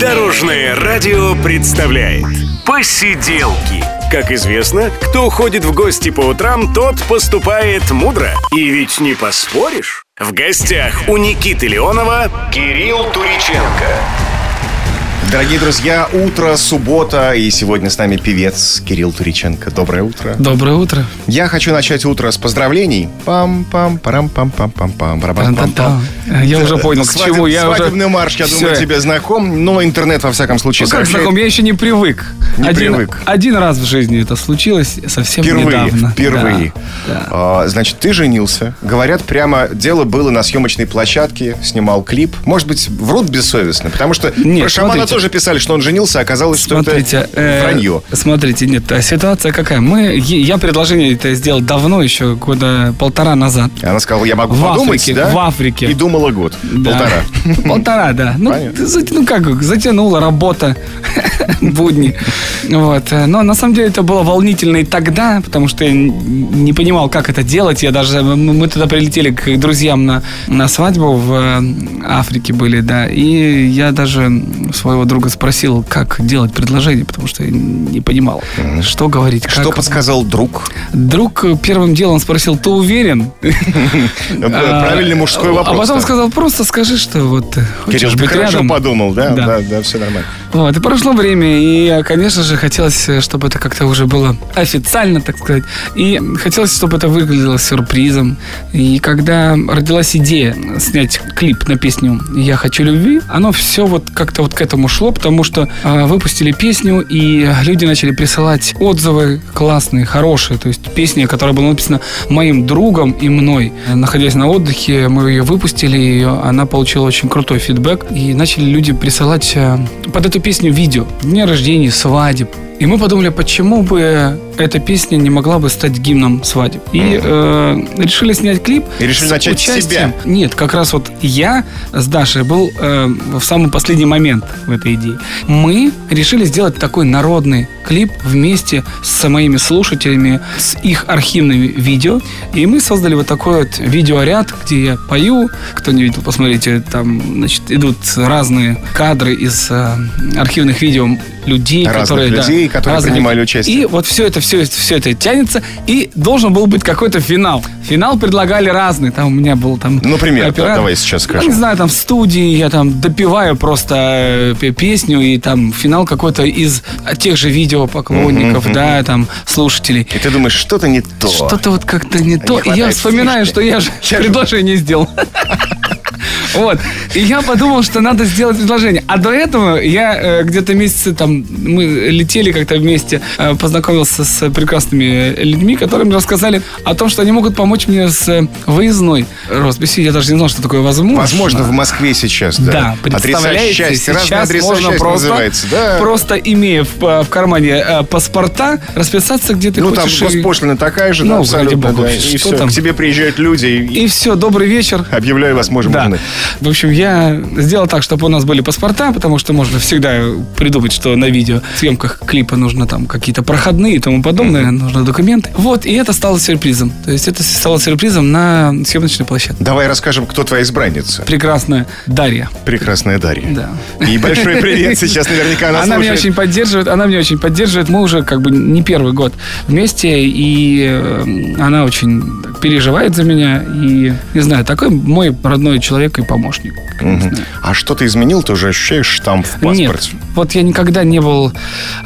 Дорожное радио представляет. Посиделки. Как известно, кто ходит в гости по утрам, тот поступает мудро. И ведь не поспоришь. В гостях у Никиты Леонова Кирилл Туриченко Дорогие друзья, утро, суббота, и сегодня с нами певец Кирилл Туриченко. Доброе утро. Доброе утро. Я хочу начать утро с поздравлений. Пам-пам, парам-пам-пам-пам-пам, Та-та-та. Я уже понял, к Свадеб- чему. Я уже... Свадебный марш, я думаю, Всё. тебе знаком. Но интернет, во всяком случае, Ну, как сообщает. знаком, я еще не привык. Не один, привык. один раз в жизни это случилось, совсем Впервые, недавно. впервые. Да, да. А, значит, ты женился. Говорят, прямо дело было на съемочной площадке, снимал клип. Может быть, врут бессовестно, потому что Нет, про шамана смотрите. Тоже писали, что он женился, а оказалось, что Смотрите, это э, вранье. смотрите, нет, а ситуация какая? Мы, я предложение это сделал давно, еще года полтора назад. Она сказала, я могу В подумать, Африке, да? в Африке. И думала год. Да. Полтора. Полтора, да. Ну, ну как, затянула работа, будни. Вот. Но на самом деле это было волнительно и тогда, потому что я не понимал, как это делать. Я даже, мы мы туда прилетели к друзьям на, на свадьбу в э, Африке были, да. И я даже своего друга спросил, как делать предложение, потому что я не понимал, что говорить. Что подсказал друг? Друг э, первым делом спросил, ты уверен? А, Правильный мужской вопрос. А потом сказал, просто скажи, что вот э, хочешь Кирилл, ты хорошо подумал, да? Да. Да, все нормально. Вот, и прошло время, и, э, конечно же, хотелось, чтобы это как-то уже было официально, так сказать. И хотелось, чтобы это выглядело сюрпризом. И когда родилась идея снять клип на песню «Я хочу любви», оно все вот как-то вот к этому шло, потому что э, выпустили песню, и люди начали присылать отзывы классные, хорошие. То есть песня, которая была написана моим другом и мной. Находясь на отдыхе, мы ее выпустили, и она получила очень крутой фидбэк. И начали люди присылать э, под эту песню видео. Дни рождения, свадеб. И мы подумали, почему бы эта песня не могла бы стать гимном свадеб. И э, решили снять клип. И решили начать участием- себя. Нет, как раз вот я с Дашей был э, в самый последний момент в этой идее. Мы решили сделать такой народный клип вместе с моими слушателями, с их архивными видео. И мы создали вот такой вот видеоряд, где я пою. Кто не видел, посмотрите, там, значит, идут разные кадры из э, архивных видео людей, Разных которые... да, людей, которые разных- принимали участие. И вот все это, все, все это тянется, и должен был быть какой-то финал. Финал предлагали разный. Там у меня был там... Например, да, оператор. давай сейчас скажем. не знаю, там в студии я там допиваю просто э, пе- песню, и там финал какой-то из тех же видео поклонников, да, там слушателей. И ты думаешь, что-то не то. Что-то вот как-то не то. И я вспоминаю, фишки. что я же Я же- предложение сделал. Вот. И я подумал, что надо сделать предложение. А до этого я э, где-то месяцы там, мы летели как-то вместе, э, познакомился с прекрасными людьми, которые мне рассказали о том, что они могут помочь мне с э, выездной росписью. Я даже не знал, что такое возможно. Возможно, в Москве сейчас, да. Да, представляете, счастья. Разные сейчас можно просто, да. просто имея в, э, в кармане э, паспорта, расписаться, где ты Ну, там хочешь. и- госпошлина такая же, Ну, абсолютно, бога, да. И все, там? к тебе приезжают люди и, И все, добрый вечер. объявляю вас мужем Да. В общем, я сделал так, чтобы у нас были паспорта, потому что можно всегда придумать, что на видео в съемках клипа нужно там какие-то проходные и тому подобное, нужно документы. Вот, и это стало сюрпризом. То есть это стало сюрпризом на съемочной площадке. Давай расскажем, кто твоя избранница. Прекрасная Дарья. Прекрасная Дарья. Да. И большой привет сейчас наверняка она, Она меня очень поддерживает, она меня очень поддерживает. Мы уже как бы не первый год вместе, и э, она очень переживает за меня. И, не знаю, такой мой родной человек и помощник. Не знаю. А что ты изменил? Ты уже ощущаешь штамп в паспорте? Нет, вот я никогда не был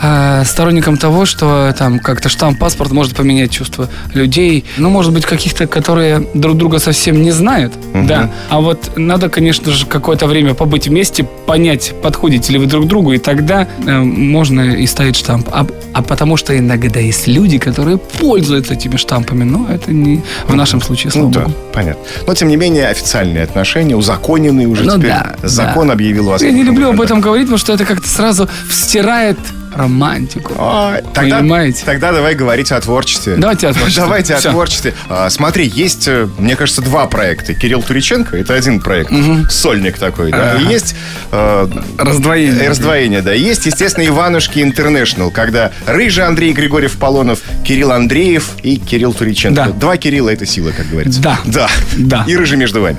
э, сторонником того, что там как-то штамп паспорт может поменять чувства людей. Ну, может быть, каких-то, которые друг друга совсем не знают, да. А вот надо, конечно же, какое-то время побыть вместе, понять, подходите ли вы друг другу, и тогда э, можно и ставить штамп. А, а потому что иногда есть люди, которые пользуются этими штампами, но это не в нашем случае, слава Ну да, богу. понятно. Но, тем не менее, официальные отношения, узаконенные уже Ну теперь. да, Закон да. объявил вас. Я не люблю об этом говорить, потому что это как-то сразу стирает романтику. А, тогда, Понимаете? Тогда давай говорить о творчестве. Давайте о творчестве. Давайте Всё. о творчестве. А, смотри, есть, э, мне кажется, два проекта. Кирилл Туриченко, это один проект, сольник такой, да. И Ага. есть э, Раздвоение. э, раздвоение, да. Есть, естественно, Иванушки Интернешнл, когда Рыжий Андрей Григорьев Полонов, Кирилл Андреев и Кирилл Туриченко. Да. Два Кирилла это сила, как говорится. Да. Да. Да. И Рыжий между вами.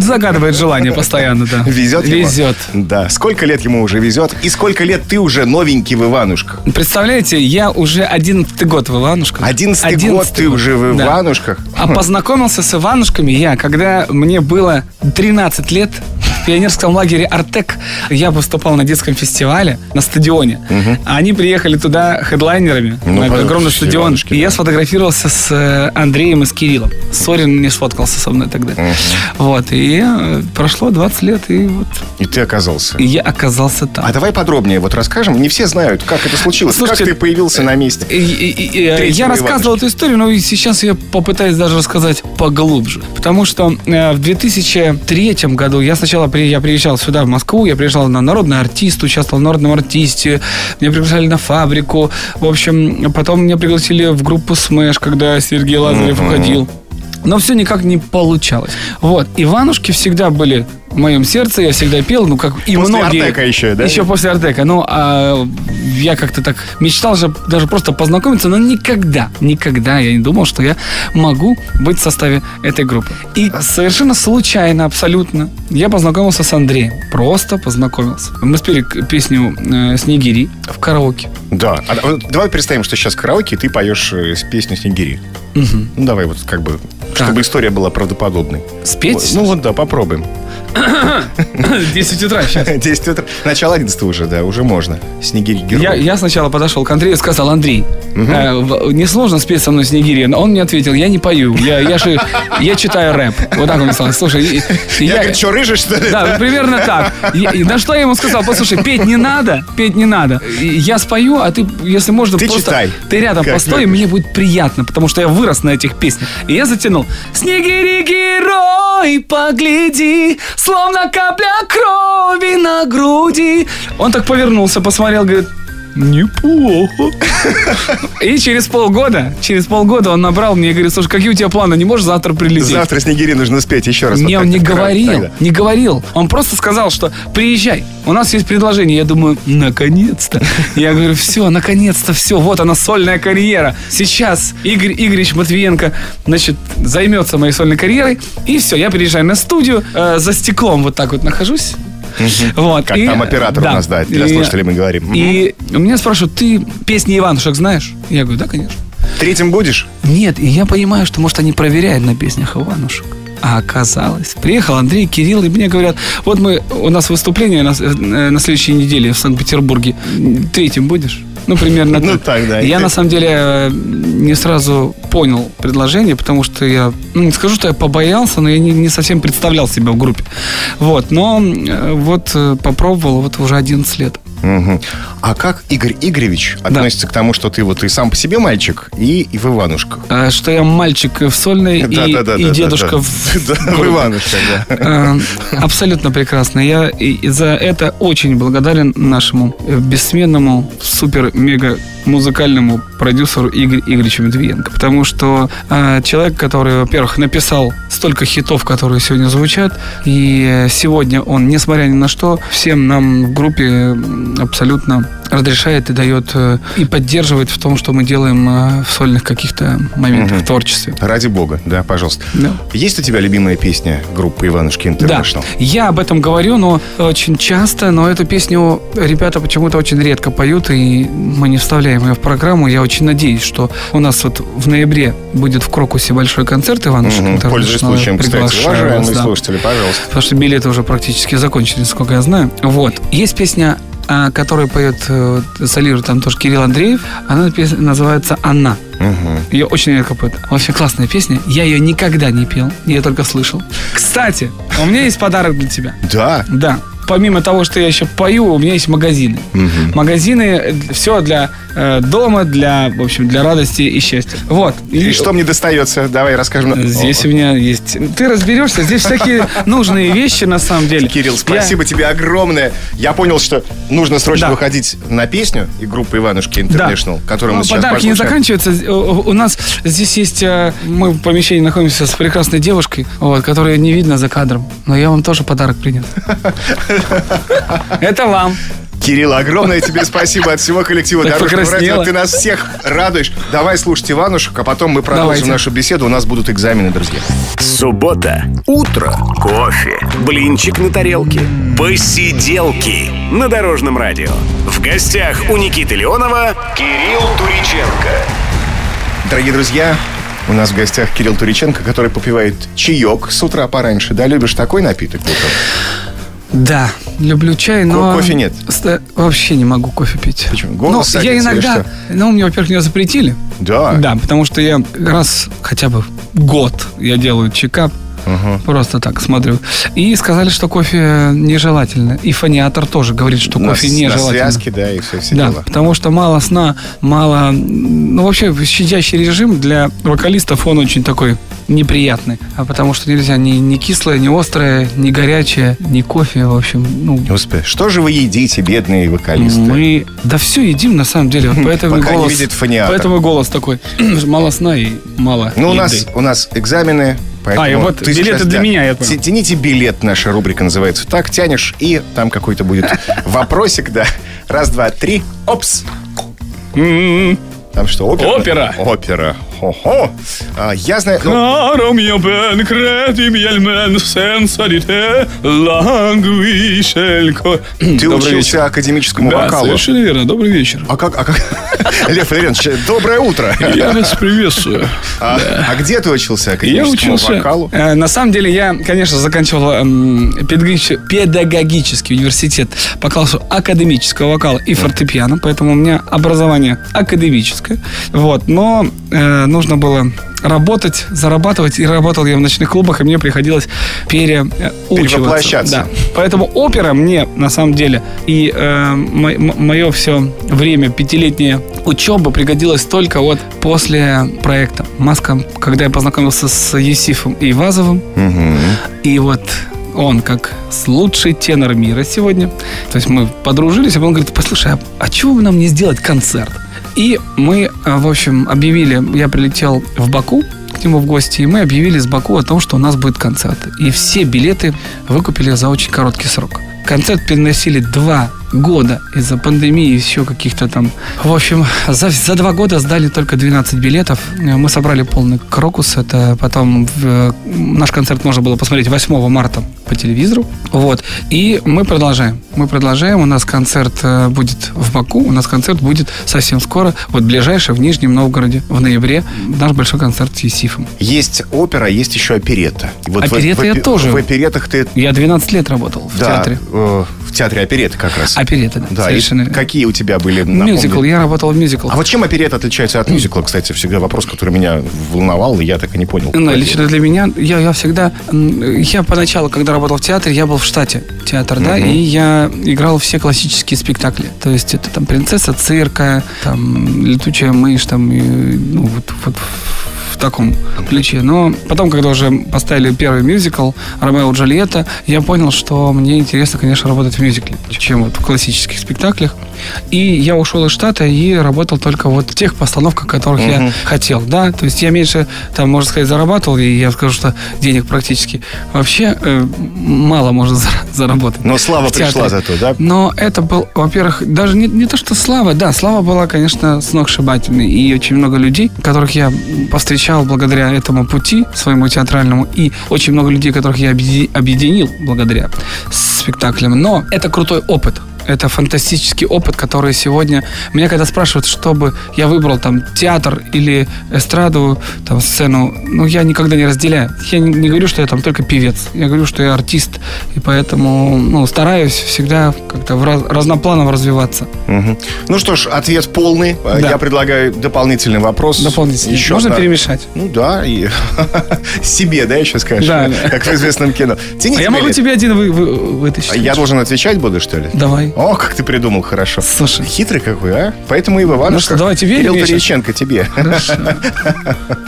Загадывает желание постоянно, да. Везет ему? Везет. Да. Сколько лет ему уже везет? И сколько лет ты уже новенький в Иванушках? Представляете, я уже одиннадцатый год в Иванушках. Одиннадцатый год Одиннадцатый ты уже в да. Иванушках? А познакомился с Иванушками я, когда мне было 13 лет. В пионерском лагере «Артек» я выступал на детском фестивале на стадионе. А Они приехали туда хедлайнерами Ну, на огромный стадион. И я сфотографировался с э, Андреем и с Кириллом. Сорин не сфоткался со мной тогда. Вот. И э, прошло 20 лет, и вот И ты оказался. и я оказался там. А давай подробнее вот расскажем. Не все знают, как это случилось. Слушайте, как ты появился на месте. И- и- и- и, Третьего я рассказывал эту историю, но сейчас я попытаюсь даже рассказать поглубже. Потому что э, в 2003 году я сначала при, я приезжал сюда, в Москву, я приезжал на народный артист, участвовал в народном артисте, меня приглашали на фабрику. В общем, потом меня пригласили в группу Smash, когда Сергей Лазарев уходил. Но все никак не получалось. Вот. Иванушки всегда были в моем сердце, я всегда пел, ну, как и После многие. Артека еще, да? Еще после Артека. Ну, а я как-то так мечтал же даже просто познакомиться, но никогда, никогда я не думал, что я могу быть в составе этой группы. И совершенно случайно, абсолютно, я познакомился с Андреем. Просто познакомился. Мы спели песню э, «Снегири» в караоке. Да. А, давай представим, что сейчас караоке, и ты поешь э, песню «Снегири». Ну, давай вот как бы, чтобы история была правдоподобной. Спеть? Ну, вот да, попробуем. 10 утра сейчас. 10 утра. Начало 11 уже, да, уже можно. «Снегири» герой. Я, я сначала подошел к Андрею и сказал, Андрей, э, в- несложно спеть со мной «Снегири». Но он мне ответил, я не пою, я, я, же, я читаю рэп. Вот так он мне сказал. Слушай, и Я, говорю, что, рыжий, что ли? Да, примерно так. И на что я ему сказал, послушай, петь не надо, петь не надо. Я спою, а ты, если можно, Ты просто... читай. Ты рядом Как постой, любишь. мне будет приятно, потому что я вырос на этих песнях. И я затянул. Снегири, герой, погляди, словно капля крови на груди. Он так повернулся, посмотрел, говорит, неплохо. И через полгода, через полгода он набрал мне и говорит, слушай, какие у тебя планы, не можешь завтра прилететь? Завтра «Снегири» нужно спеть еще раз. Не, Вот он не говорил, тогда. не говорил. Он просто сказал, что приезжай, у нас есть предложение. Я думаю, наконец-то. Я говорю, все, наконец-то, все, вот она сольная карьера. Сейчас Игорь Игоревич Матвиенко, значит, займется моей сольной карьерой. И все, я приезжаю на студию, э, за стеклом вот так вот нахожусь. Вот, Как и- там оператор у нас, да, для И- слушателей мы говорим. И меня спрашивают, ты песни Иванушек знаешь? Я говорю, да, конечно. Третьим будешь? Нет, и я понимаю, что, может, они проверяют на песнях Иванушек. А оказалось, приехал Андрей, Кирилл, и мне говорят, вот мы, у нас выступление на, э, на следующей неделе в Санкт-Петербурге. Третьим будешь? Ну, примерно Ну, так, да. И Я, ты- на самом деле, э, не сразу понял предложение, потому что я, ну, не скажу, что я побоялся, но я не, не совсем представлял себя в группе. Вот, но э, вот попробовал, вот уже 11 лет. Мгм. А как Игорь Игоревич относится к тому, что ты вот и сам по себе мальчик, и, и в Иванушках? Э, Что я мальчик в сольной и, Да-да-да, и да, дедушка да, в да. Да, в группе. Иванушках, да. Э, Абсолютно прекрасно. Я и- за это очень благодарен нашему э, бессменному, супер-мега музыкальному продюсеру Игорь Игоревичу Медведенко. Потому что э, человек, который, во-первых, написал столько хитов, которые сегодня звучат, и э, сегодня он, несмотря ни на что, всем нам в группе абсолютно разрешает и дает э, и поддерживает в том, что мы делаем э, в сольных каких-то моментах в творчестве. Ради бога, да, пожалуйста. Да. Есть у тебя любимая песня группы Иванушки Да, Интернешнл? я об этом говорю, но очень часто, но эту песню ребята почему-то очень редко поют, и мы не вставляем ее в программу. Я очень надеюсь, что у нас вот в ноябре будет в Крокусе большой концерт Иванушек Мгм. Интернешнл. Пользуясь случаем, кстати, уважаемые да. слушатели, пожалуйста. Потому что билеты уже практически закончились, насколько я знаю. Вот. Есть песня, которую поет, э, солирует там тоже Кирилл Андреев. Она называется «Она». Мгм. Ее очень редко поют. Вообще классная песня. Я ее никогда не пел, я только слышал. Кстати, у меня есть подарок для тебя. Да. Да. Помимо того, что я еще пою, у меня есть магазины. Магазины, все для э, дома, для, в общем, для радости и счастья. Вот. И что мне достается? Давай расскажем. Здесь у меня есть... Ты разберешься, здесь всякие нужные вещи на самом деле. Кирилл, спасибо тебе огромное. Я понял, что нужно срочно Да. выходить на песню и группы Иванушки International, которую мы Ну, сейчас Подарки не послушаем. заканчиваются. У у нас здесь есть... э, Мы в помещении находимся с прекрасной девушкой, вот, которую не видно за кадром. Но я вам тоже подарок принес. Это вам. Кирилл, огромное тебе спасибо от всего коллектива Дорожного. Ты нас всех радуешь. Давай слушать Иванушек, а потом мы продолжим Давайте. нашу беседу. У нас будут экзамены, друзья. Суббота. Утро. Кофе. Блинчик на тарелке. Посиделки. На Дорожном радио. В гостях у Никиты Леонова Кирилл Туриченко. Дорогие друзья, у нас в гостях Кирилл Туриченко, который попивает чаек с утра пораньше. Да, любишь такой напиток утром? Да, люблю чай, но... кофе нет? Вообще не могу кофе пить. Почему? Голос Ну, я иногда... Ну, мне, во-первых, меня запретили. Да. Да, потому что я раз хотя бы год я делаю чекап, Ага. просто так смотрю. И сказали, что кофе нежелательно. И фониатор тоже говорит, что На, кофе на нежелательно. связке, да, и все, все Да, дела. потому что мало сна, мало... Ну, вообще, щадящий режим для вокалистов, он очень такой неприятный. А потому что нельзя ни, ни кислое, ни острое, ни горячее, ни кофе, в общем, ну... Господи, что же вы едите, бедные вокалисты? Мы, да все едим на самом деле, вот поэтому Пока не голос, видит фониатор. поэтому голос такой, мало сна и мало Ну, у нас, у нас экзамены, поэтому... А, и вот ты билеты сейчас, для да, меня, я понял. Тяните билет, наша рубрика называется. Так, тянешь, и там какой-то будет вопросик, да. Раз, два, три, опс. М-м-м. Там что, опера? Опера. Опера. Хо-хо. А, я знаю... ты учился академическому Да, вокалу. совершенно верно. Добрый вечер. А как... А как... Лев Валерьянович, доброе утро. Я вас приветствую. А, а где ты учился Я академическому учился. вокалу? э, На самом деле я, конечно, заканчивал эм, педагогич- педагогический университет по классу академического вокала и фортепиано, поэтому у меня образование академическое. Вот, но э, нужно было работать, зарабатывать, и работал я в ночных клубах, и мне приходилось переучиваться. Да. Поэтому опера мне, на самом деле, и мое все время, пятилетнее учеба пригодилась только вот после проекта «Маска», когда я познакомился с Есифом и Вазовым, Мгм. и вот он как лучший тенор мира сегодня. То есть мы подружились, а он говорит, послушай, а, а чего бы нам не сделать концерт? И мы, а, в общем, объявили, я прилетел в Баку к нему в гости, и мы объявили с Баку о том, что у нас будет концерт. И все билеты выкупили за очень короткий срок. Концерт переносили два года из-за пандемии и еще каких-то там... В общем, за, за два года сдали только 12 билетов. Э, Мы собрали полный крокус. Это потом в, э, наш концерт можно было посмотреть 8 марта по телевизору. Вот. И мы продолжаем. Мы продолжаем. У нас концерт э, будет в Баку. У нас концерт будет совсем скоро. Вот ближайший в Нижнем Новгороде в ноябре. Наш большой концерт с Есифом. Есть опера, есть еще оперетта. И вот в- Оперетта в, я тоже. В оперетах ты... Я 12 лет работал в да, театре. э, в театре оперетты как раз. Оперетта, да. Да, и совершенно верно. какие у тебя были? напомни? Мюзикл. Я работал в мюзиклах. А вот чем оперетта отличается от мюзикла, кстати, всегда вопрос, который меня волновал, и я так и не понял. Ну, лично для меня, я, я всегда, я поначалу, когда работал в театре, я был в штате театр, да, и я играл все классические спектакли. То есть это там принцесса цирка, там летучая мышь, там, и, ну, вот, вот таком ключе. Но потом, когда уже поставили первый мюзикл «Ромео и Джульетта», я понял, что мне интересно, конечно, работать в мюзикле, чем вот в классических спектаклях. И я ушел из штата и работал только вот в тех постановках, которых я хотел, да. То есть я меньше, там, можно сказать, зарабатывал, и я скажу, что денег практически вообще э, мало можно зара- заработать. Но слава пришла зато, да? Но это был, во-первых, даже не, не то, что слава, да, слава была, конечно, сногсшибательной. И очень много людей, которых я повстречал благодаря этому пути своему театральному, и очень много людей, которых я объеди- объединил благодаря спектаклям. Но это крутой опыт. Это фантастический опыт, который сегодня... Меня когда спрашивают, чтобы я выбрал там театр или эстраду, там сцену, ну, я никогда не разделяю. Я не, не говорю, что я там только певец. Я говорю, что я артист. И поэтому, ну, стараюсь всегда как-то в раз- разнопланово развиваться. Мгм. Ну что ж, ответ полный. Да. Я предлагаю дополнительный вопрос. Дополнительно. Еще Можно одна- перемешать? Ну да, и себе, да, еще скажешь? Да, как в известном кино. А я могу тебе один вы- вы- вытащить. А Я должен отвечать буду, что ли? Давай. О, как ты придумал хорошо. Слушай. Хитрый какой, а? Поэтому и в Иванушках. Ну что, давай тебе Кирилл? Туриченко тебе.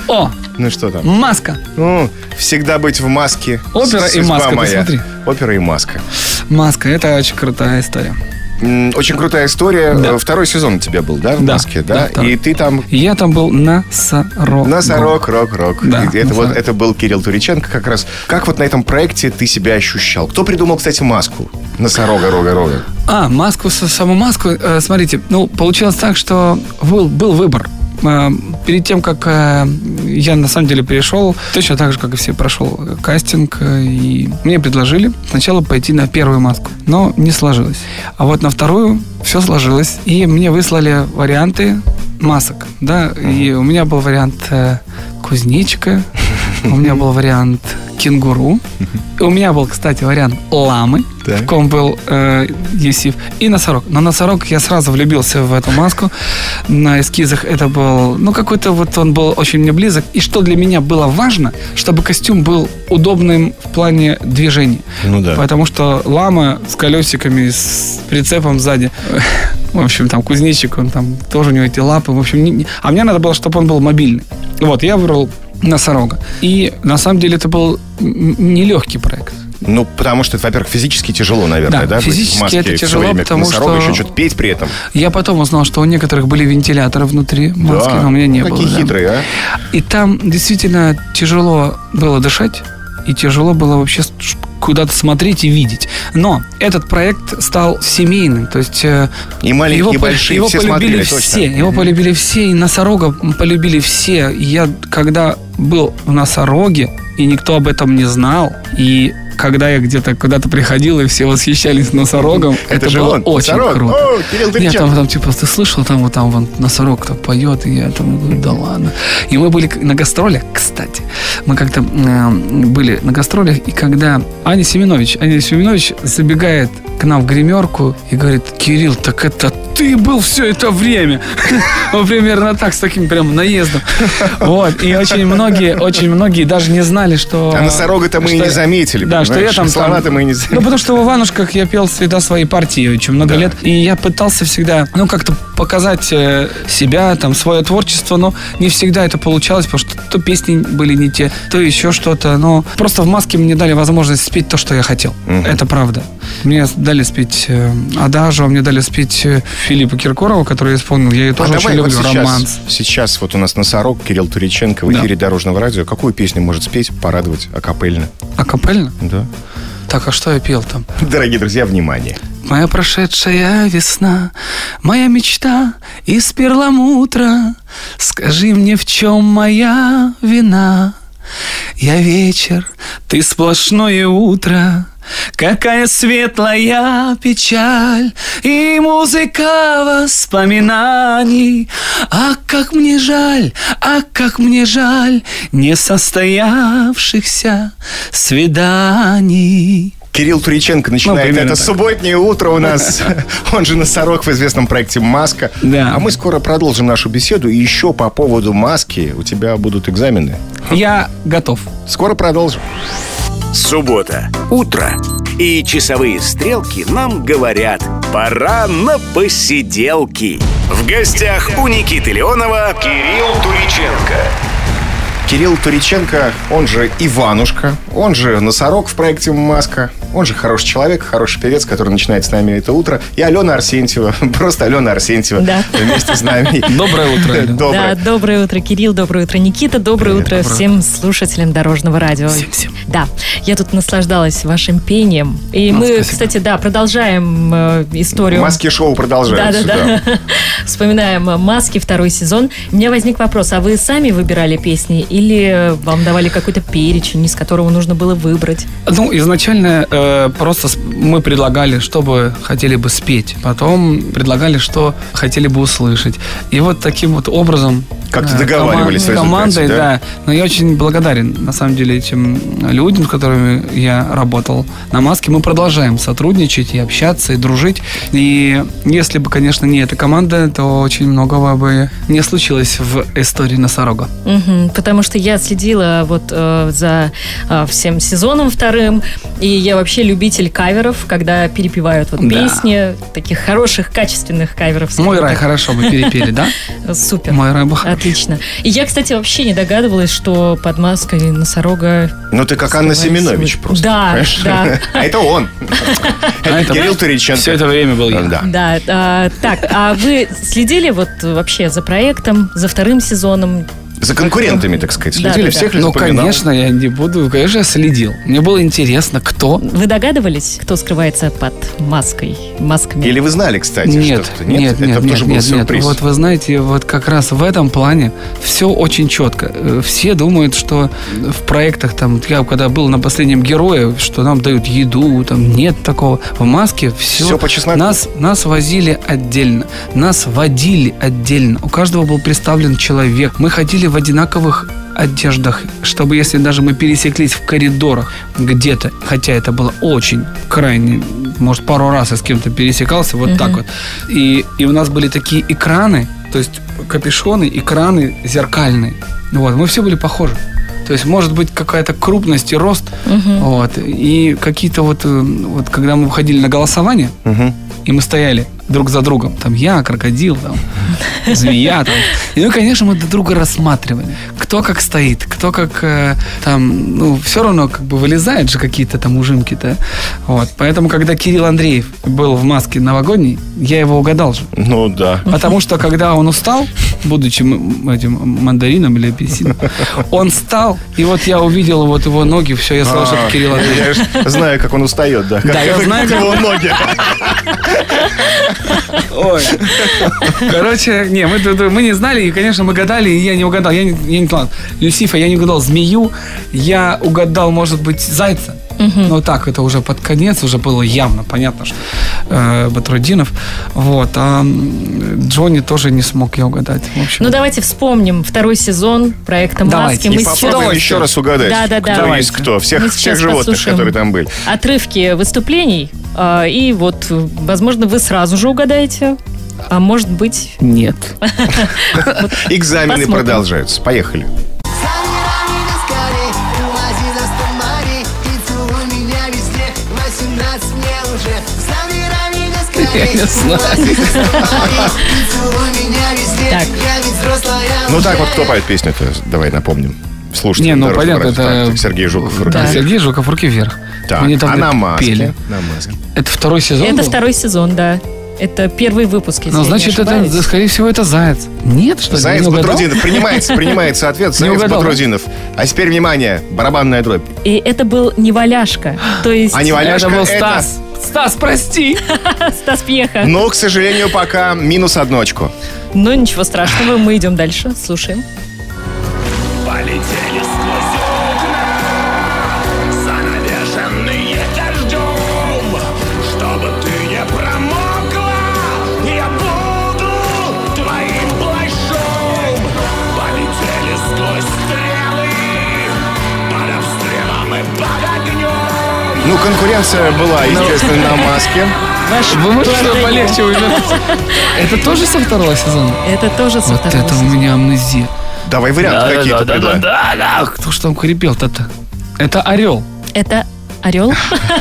О, Ну что там? маска. Ну, всегда быть в маске. Опера и маска, моя. смотри. Опера и маска. Маска, это очень крутая история. Очень крутая история. Да. Второй сезон у тебя был, да, в Да, маске, да, да? И ты там Я там был носорог. Носорог, рок, рок. Да, это, вот, носорог. это был Кирилл Туриченко как раз. Как вот на этом проекте ты себя ощущал? Кто придумал, кстати, маску? Носорога, рога, рога. А, маску, саму маску. э, смотрите, ну, получилось так, что был, был выбор. Э, Перед тем, как э, я на самом деле пришел, точно так же, как и все, прошел кастинг, э, и мне предложили сначала пойти на первую маску, но не сложилось. А вот на вторую все сложилось, и мне выслали варианты масок, да, и у меня был вариант кузнечика, у меня был вариант кенгуру, у меня был, кстати, вариант ламы, Так. в ком был э, Есиф, и носорог. На носорог я сразу влюбился в эту маску. На эскизах это был, ну, какой-то вот он был очень мне близок. И что для меня было важно, чтобы костюм был удобным в плане движения. Ну да. Потому что лама с колесиками, с прицепом сзади. В общем, там кузнечик, он там тоже у него эти лапы. В общем, не- не- а мне надо было, чтобы он был мобильный. Вот, я выбрал носорога. И на самом деле это был нелегкий проект. Ну, потому что это, во-первых, физически тяжело, наверное, Да, да? физически это тяжело, время, потому носорога, что- еще что-то петь при этом. Я потом узнал, что у некоторых были вентиляторы внутри маски, но у меня не было. Какие да. хитрые, а? И там действительно тяжело было дышать, и тяжело было вообще куда-то смотреть и видеть. Но этот проект стал семейным, то есть э, И маленькие, его, и большие, его все полюбили смотрели, все, точно. его полюбили все, и носорога полюбили все. Я когда был в носороге, и никто об этом не знал, и когда я где-то куда-то приходил, и все восхищались носорогом, это, же было он, очень носорог. круто. О, Кирилл Нет, там, там, типа, ты слышал, там вот там вон носорог там поет, и я там говорю, да ладно. И мы были на гастролях, кстати. Мы как-то э, были на гастролях, и когда Аня Семенович, Аня Семенович забегает к нам в гримерку и говорит, Кирилл, так это ты был все это время. Ну, примерно так, с таким прям наездом. Вот, и очень многие, очень многие даже не знали, что... А носорога-то мы и не заметили, Да, что я там... Слона-то там- мы не Ну, потому что в Иванушках я пел всегда свои партии очень много Да. лет. И я пытался всегда, ну, как-то показать э, себя, там, свое творчество, но не всегда это получалось, потому что то песни были не те, то еще что-то. Но просто в маске мне дали возможность спеть то, что я хотел. Мгм. Это правда. Мне дали спеть э, Адажу, мне дали спеть э, Филиппа Киркорова, который я исполнил. Я ее А тоже очень давай вот люблю, сейчас, романс. сейчас вот у нас носорог Кирилл Туриченко в Да. эфире Дорожного радио. Какую песню может спеть, порадовать акапельно? Акапельно? Да. Так, а что я пел там? Дорогие друзья, внимание. Моя прошедшая весна, моя мечта из перламутра. Скажи мне, в чем моя вина? Я вечер, ты сплошное утро. Какая светлая печаль и музыка воспоминаний. А как мне жаль, а как мне жаль несостоявшихся свиданий. Кирилл Туриченко начинает Ну, это так. субботнее утро у нас. Он же носорог в известном проекте «Маска». Да. А мы скоро продолжим нашу беседу. И еще по поводу «Маски» у тебя будут экзамены. Я готов. Скоро продолжим. Суббота. Утро. И часовые стрелки нам говорят «Пора на посиделки». В гостях у Никиты Леонова Кирилл Туриченко. Кирилл Туриченко, он же Иванушка, он же носорог в проекте «Маска», он же хороший человек, хороший певец, который начинает с нами это утро. И Алена Арсентьева, просто Алена Арсентьева Да. вместе с нами. Доброе утро, Алена. Доброе. Да, доброе утро, Кирилл, доброе утро, Никита, доброе утро доброе. всем слушателям Дорожного радио. Всем-всем. Да, я тут наслаждалась вашим пением. И Ну, мы, спасибо. кстати, да, продолжаем э, историю. Маски-шоу продолжаются. Да, да, да. да. Вспоминаем э, маски второй сезон. У меня возник вопрос: а вы сами выбирали песни или вам давали какой-то перечень, из которого нужно было выбрать? Ну, изначально э, просто с- мы предлагали, что бы хотели бы спеть. Потом предлагали, что хотели бы услышать. И вот таким вот образом... Как-то э, договаривались результате, Командой, да? да. Но я очень благодарен, на самом деле, этим людям, с которыми я работал на «Маске». Мы продолжаем сотрудничать и общаться, и дружить. И если бы, конечно, не эта команда, то очень многого бы не случилось в истории «Носорога». Мгм, потому что я следила вот э, за э, всем сезоном вторым, и я вообще вообще любитель каверов, когда перепевают вот Да. песни, таких хороших, качественных каверов. Мой рай так. хорошо бы перепели, да? Супер. Мой рай бы хорошо. Отлично. И я, кстати, вообще не догадывалась, что под маской носорога... Ну, ты как Анна Семенович просто. Да, да. А это он. А это Кирилл Туриченко. Все это время был я. Да. Да, а, так, а вы следили вот вообще за проектом, за вторым сезоном? За конкурентами, так сказать, Да, следили, да, да. всех ли Ну, запоминал? конечно, я не буду. Конечно, я следил. Мне было интересно, кто. Вы догадывались, кто скрывается под маской, масками? Или вы знали, кстати, Нет, что-то? нет, нет, Это нет, тоже был нет, нет. сюрприз. Вот вы знаете, вот как раз в этом плане все очень четко. Э, Все думают, что в проектах, там, я когда был на последнем герое, что нам дают еду, там нет такого. В маске все. Всё по чесноку. Нас, нас возили отдельно, нас водили отдельно. У каждого был представлен человек. Мы ходили в одинаковых одеждах, чтобы если даже мы пересеклись в коридорах где-то, хотя это было очень крайне, может, пару раз я с кем-то пересекался, вот так вот. И, и у нас были такие экраны, то есть капюшоны, экраны зеркальные. Вот, мы все были похожи. То есть, может быть, какая-то крупность и рост. Вот. И какие-то вот, э, вот, когда мы выходили на голосование, Мгм. и мы стояли друг за другом. Там я, крокодил, там, змея. Там. И, ну, конечно, мы друг друга рассматривали. Кто как стоит, кто как э, там, ну, все равно как бы вылезают же какие-то там ужимки-то. Вот. Поэтому, когда Кирилл Андреев был в маске новогодней, я его угадал же. Ну, да. Потому что, когда он устал, будучи этим мандарином или апельсином, он встал, и вот я увидел вот его ноги, все, я что это Кирилл Андреев. Я знаю, как он устает, да. Да, я знаю, как его ноги. Ой. Короче, не, мы, мы не знали, и, конечно, мы гадали, и я не угадал. Я не, я не ладно, Люсифа, я не угадал змею, я угадал, может быть, зайца. Ну так, это уже под конец, уже было явно понятно, что э, Батрудинов. Вот. А Джонни тоже не смог я угадать. В общем, Ну, давайте вспомним второй сезон проекта Давайте. «Маски». И Мы попробуем сейчас еще раз угадать, Да, да, да. кто Давайте. есть кто. Всех, всех животных, послушаем. которые там были. отрывки выступлений, а, и вот, э, возможно, вы сразу же угадаете, а может быть... нет. Экзамены продолжаются. Поехали. Замирай меня скорей, увози за сто морей И целуй меня везде, 18 мне уже Замирай меня скорей, Я не знаю. Так. Ну так вот, кто поет песню-то? Давай напомним. Слушайте. Не, ну, понятно, это- Сергей Жуков. Да, «Руки вверх». Сергей Жуков, руки вверх. Так, а на маске? пели. На маске. Это второй сезон Это был? второй сезон, да. Это первый выпуск, если Ну, я не значит, это, скорее всего, это заяц. Нет, что ли? Заяц? Батрудинов. Принимается, принимается ответ. Заяц? Батрудинов. А теперь, внимание, барабанная дробь. И это был не Валяшка, то есть А не Валяшка, Это был это- Стас. Стас, прости. Стас Пьеха. Но, к сожалению, пока минус одну очко. Но ничего страшного, мы идем дальше, слушаем. Ну, конкуренция была, естественно, на маске. Вы можете что полегче выбирать? Это тоже со второго сезона? Это тоже со Вот второго это у сезона. меня амнезия. Давай варианты какие-то да, да, предлагай. да, да. Кто ж там хрипел-то? Это Орел. Это Орел?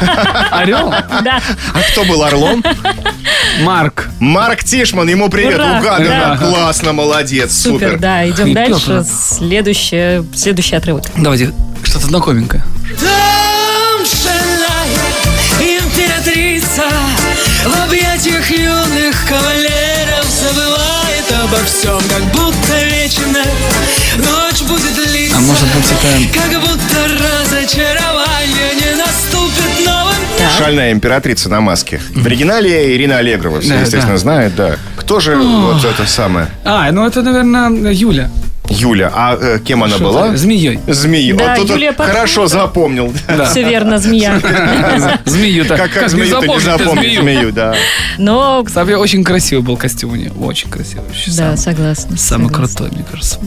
Орел? Да. А кто был орлом? Марк. Марк Тишман, ему привет, Ура! угадано. Да. Классно, молодец, Супер, супер. да. Идем Хрипел дальше. туда. Следующее, следующий отрывок. Давайте что-то знакоменькое. Всем, как будто вечно Ночь будет длиться А может быть, это- Как будто разочарование Не наступит новым днем Шальная императрица на маске. В оригинале Ирина Аллегрова. Все, Да, естественно, да. знают, да. Кто же вот это самое? А, ну это, наверное, Юля. Юля. А э, кем она Что была? это? Змеей. Змею. Да, Вот тут Юлия вот Парфенова. хорошо запомнил. Да. Все верно, змея. Змею-то. Как, как змею-то не запомнить змею, да. Но, Кстати, очень красивый был костюм у нее. Очень красивый. Да, согласна. Самый крутой, мне кажется.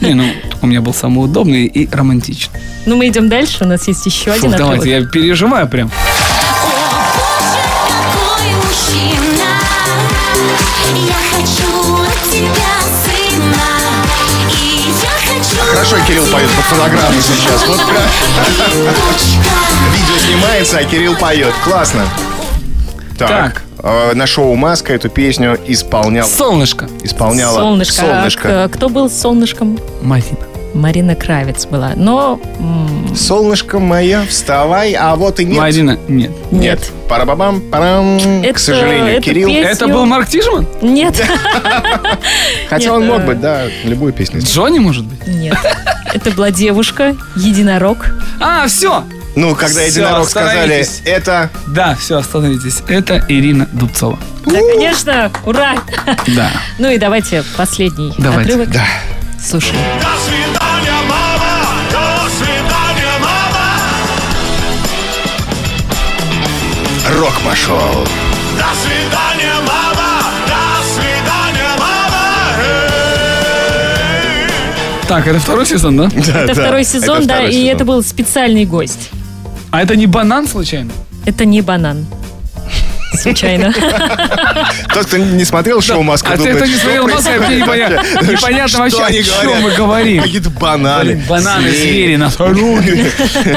Не, ну, у меня был самый удобный и романтичный. Ну, мы идем дальше. У нас есть еще один давайте, я переживаю прям. Кирилл поет под фотограмму сейчас. Вот прям. Видео снимается, а Кирилл поет. Классно. Так. Так. э, На шоу «Маска» эту песню исполнял, Солнышко. исполняла Солнышко. А Солнышко. к- кто был солнышком? Марина. Марина Кравец была. Но Солнышко мое, вставай, а вот и нет. Марина, нет. нет. Парабабам, парам. Это- К сожалению, эту Кирилл. песню- Это был Марк Тишман? Нет. Хотя Нет, он мог быть, да, любую песню. Джонни, может быть? Нет. Это была девушка, единорог. А, все. Ну, когда Всё, единорог сказали, это... Да, все, остановитесь. Это Ирина Дубцова. Да, конечно, ура! Да. Ну и давайте последний Давайте. отрывок. Да. Слушай. До свидания, Рок пошел. До свидания, мама! До свидания, мама! Эй! Так, это второй сезон, да? Это второй сезон, да, и это был специальный гость. А это не банан, случайно? Это не банан. Случайно. Тот, кто не смотрел шоу «Маска», А ты это не смотрел непонятно, вообще? непонятно вообще, они о чем мы говорим. Какие-то бананы. Бананы, звери, носороги.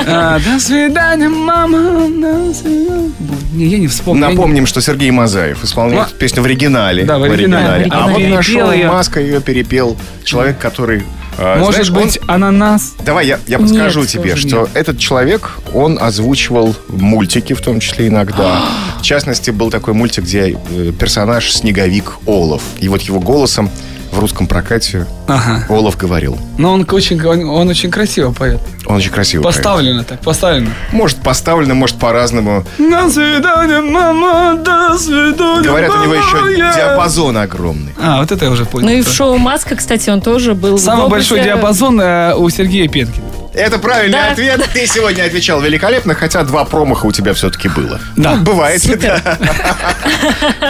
А, До свидания, мама. До свидания. Не, я не вспомнил. Напомним, что Сергей Мазаев исполняет Ну, песню в оригинале. да, в оригинале. А вот на шоу. «Маска» ее перепел человек, который... э, Может знаешь, он- быть, ананас. Давай я, я подскажу Нет, тебе, что нет. этот человек, он озвучивал мультики, в том числе иногда. В частности, был такой мультик, где э, персонаж Снеговик Олов. И вот его голосом в русском прокате Ага. Олов говорил. Но он очень, он, он очень красиво поет. Он очень красиво поет. Поставлено так, поставлено. Может, поставлено, может, по-разному. До свидания, мама, до свидания, Говорят, у него еще мама, я- диапазон огромный. А, вот это я уже понял. Ну и в шоу «Маска», кстати, он тоже был. в Самый большой диапазон э, у Сергея Пенкина. Это правильный Да. ответ. Ты сегодня отвечал великолепно, хотя два промаха у тебя все-таки было. Да. Ну, бывает. да.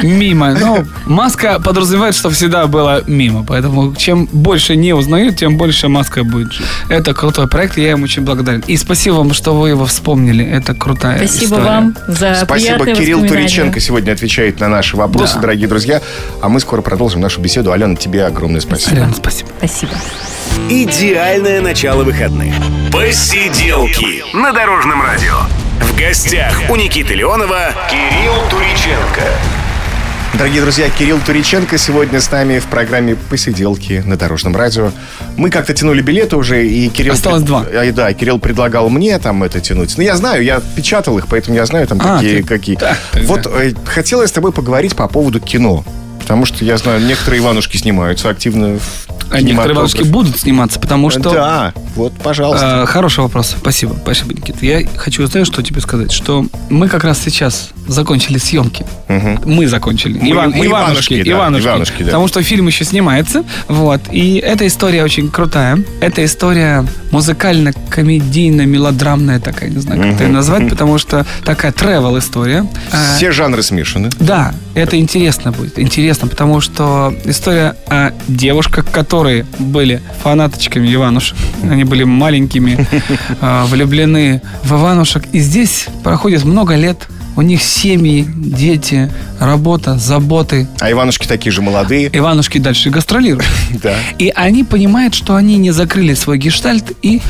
Мимо. Но маска подразумевает, что всегда было мимо. Поэтому чем больше не узнают, тем больше маска будет. Это крутой проект, и я им очень благодарен. И спасибо вам, что вы его вспомнили. Это крутая Спасибо история. вам за Спасибо. Кирилл. Туриченко сегодня отвечает на наши вопросы, Да. дорогие друзья. А мы скоро продолжим нашу беседу. Алена, тебе огромное спасибо. Алена, спасибо. Спасибо. Идеальное начало выходных. Посиделки на Дорожном радио. В гостях у Никиты Леонова Кирилл Туриченко. Дорогие друзья, Кирилл Туриченко сегодня с нами в программе «Посиделки» на Дорожном радио. Мы как-то тянули билеты уже, и Кирилл... Осталось два. А, Да, Кирилл предлагал мне там это тянуть. Ну, я знаю, я печатал их, поэтому я знаю там А, какие... ты- какие. да. Вот э, хотел я с тобой поговорить по поводу кино. Потому что я знаю, некоторые Иванушки снимаются активно в А некоторые бабушки будут сниматься, потому что... Да, вот, пожалуйста. Э, Хороший вопрос. Спасибо. Спасибо, Никита. Я хочу, знаешь, что тебе сказать? Что мы как раз сейчас закончили съемки. Мы закончили. Мы- Иван- мы Иванушки. Иванушки, да, Иванушки. Иванушки, да. Потому что фильм еще снимается. Вот. И эта история очень крутая. Это история музыкально-комедийно-мелодрамная такая, не знаю, как это назвать, потому что такая travel история. Э, Все жанры смешаны. да, это интересно будет. Интересно, потому что история о девушках, которые были фанаточками Иванушек. Они были маленькими, э, влюблены в Иванушек. И здесь проходит много лет. У них семьи, дети, работа, заботы. А Иванушки такие же молодые. Иванушки дальше гастролируют. Да. И они понимают, что они не закрыли свой гештальт, и,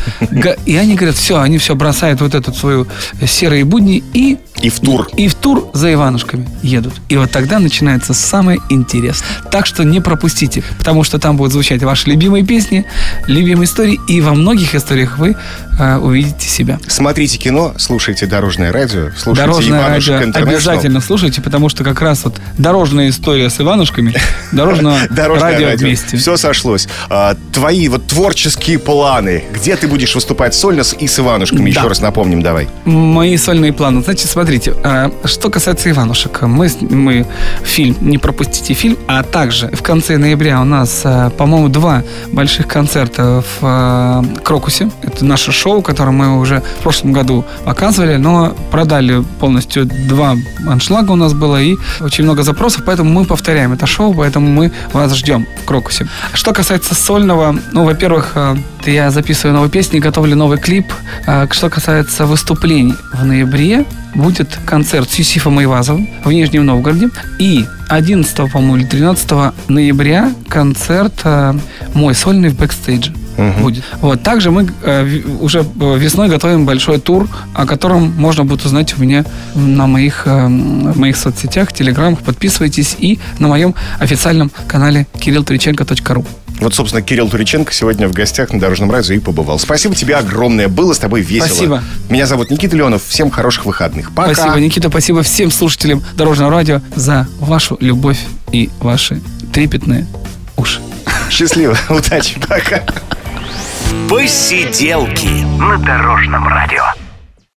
и они говорят, все, они все бросают вот эту свою серые будни и И в тур. и в тур за Иванушками едут. И вот тогда начинается самое интересное. Так что не пропустите, потому что там будут звучать ваши любимые песни, любимые истории, и во многих историях вы э, увидите себя. Смотрите кино, слушайте Дорожное радио, слушайте Дорожное Иванушек радио обязательно слушайте, потому что как раз вот дорожная история с Иванушками, дорожное радио вместе. Все сошлось. А, твои вот творческие планы. Где ты будешь выступать сольно и с Иванушками? Еще раз напомним, давай. Мои сольные планы. Значит, смотрите, а, что касается Иванушек, мы, мы фильм, не пропустите фильм, а также в конце ноября у нас, а, по-моему, два больших концерта в а, Крокусе. Это наше шоу, которое мы уже в прошлом году показывали, но продали полностью два аншлага у нас было и очень много запросов, поэтому мы повторяем это шоу, поэтому мы вас ждем в Крокусе. Что касается сольного, ну, во-первых, а, я записываю новые песни, готовлю новый клип. А, Что касается выступлений в ноябре, будет концерт с Юсифом Айвазовым в Нижнем Новгороде. И 11, по-моему, или 13 ноября концерт а, мой сольный в бэкстейдже. будет. Вот. Также мы э, в- уже э, весной готовим большой тур, о котором можно будет узнать у меня на моих, э, моих соцсетях, телеграммах. Подписывайтесь и на моем официальном канале kirilltrиченко.ru. Вот, собственно, Кирилл Туриченко сегодня в гостях на Дорожном радио и побывал. Спасибо тебе огромное. Было с тобой весело. Спасибо. Меня зовут Никита Леонов. Всем хороших выходных. Пока. Спасибо, Никита, спасибо всем слушателям Дорожного радио за вашу любовь и ваши трепетные уши. Счастливо. Удачи. Пока. Посиделки на Дорожном радио.